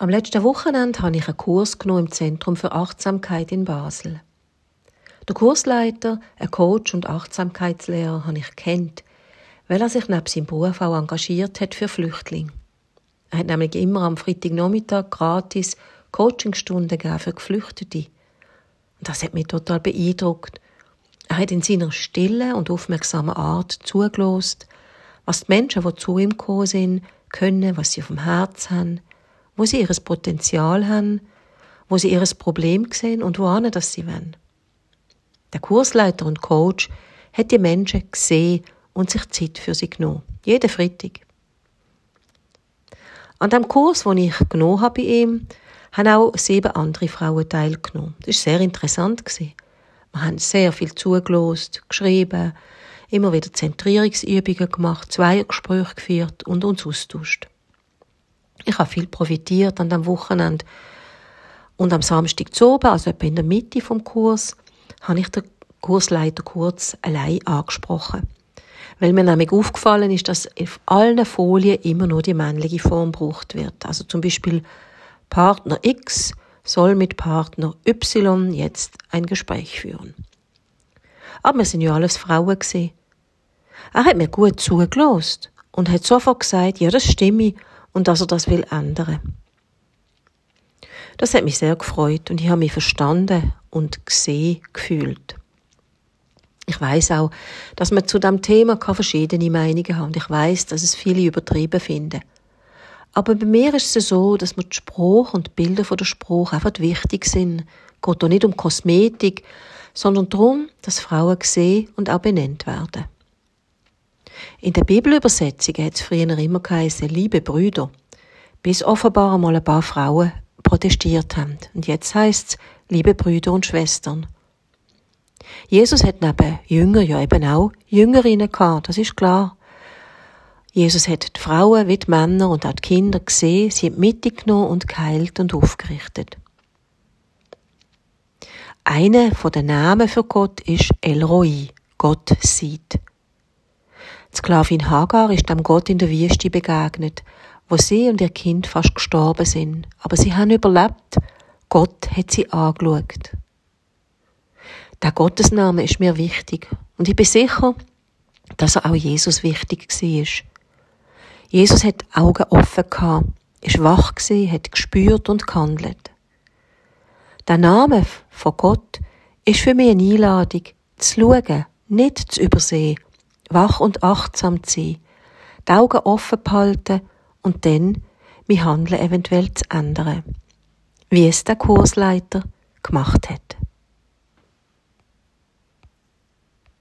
Am letzten Wochenende habe ich einen Kurs genommen im Zentrum für Achtsamkeit in Basel. Der Kursleiter, ein Coach und Achtsamkeitslehrer, habe ich kennt, weil er sich neben seinem Beruf auch engagiert hat für Flüchtlinge. Er hat nämlich immer am Freitagnachmittag gratis Coachingstunden für Geflüchtete. Und das hat mich total beeindruckt. Er hat in seiner stillen und aufmerksamen Art zugelost, was die Menschen, die zu ihm gekommen sind, können, was sie auf dem Herz haben, wo sie ihr Potenzial haben, wo sie ihr Problem sehen und wohin das sie wollen. Der Kursleiter und Coach hat die Menschen gesehen und sich Zeit für sie genommen. Jeden Freitag. An dem Kurs, den ich genommen habe bei ihm, haben auch sieben andere Frauen teilgenommen. Das war sehr interessant. Wir haben sehr viel zugelost, geschrieben, immer wieder Zentrierungsübungen gemacht, Zweiergespräche geführt und uns austauscht. Ich habe viel profitiert an dem Wochenende. Und am Samstag zu oben, also etwa in der Mitte vom Kurs, habe ich den Kursleiter kurz allein angesprochen. Weil mir nämlich aufgefallen ist, dass auf allen Folien immer nur die männliche Form gebraucht wird. Also zum Beispiel Partner X soll mit Partner Y jetzt ein Gespräch führen. Aber wir sind ja alles Frauen gewesen. Er hat mir gut zugelost und hat sofort gesagt, ja, das stimme und dass er das will ändern. Das hat mich sehr gefreut und ich habe mich verstanden und gesehen gefühlt. Ich weiß auch, dass man zu dem Thema verschiedene Meinungen haben. Ich weiß, dass es viele übertrieben finden. Aber bei mir ist es so, dass mir die Spruch und die Bilder von der Spruch einfach wichtig sind. Es geht auch nicht um Kosmetik, sondern darum, dass Frauen gesehen und auch benannt werden. In der Bibelübersetzung hat es früher immer geheißen, liebe Brüder, bis offenbar einmal ein paar Frauen protestiert haben. Und jetzt heißt es, liebe Brüder und Schwestern. Jesus hat neben Jünger ja eben auch Jüngerinnen gehabt, das ist klar. Jesus hat die Frauen wie die Männer und auch die Kinder gesehen, sie mitgenommen und geheilt und aufgerichtet. Einer den Namen für Gott ist El Roi, Gott sieht. Sklavin Hagar ist dem Gott in der Wüste begegnet, wo sie und ihr Kind fast gestorben sind. Aber sie haben überlebt. Gott hat sie angeschaut. Der Gottesname ist mir wichtig. Und ich bin sicher, dass er auch Jesus wichtig war. Jesus hat Augen offen gehabt, ist wach gewesen, hat gespürt und gehandelt. Der Name von Gott ist für mich eine Einladung, zu schauen, nicht zu übersehen, wach und achtsam zu sein, die Augen offen behalten und dann mein Handeln eventuell zu ändern. Wie es der Kursleiter gemacht hat.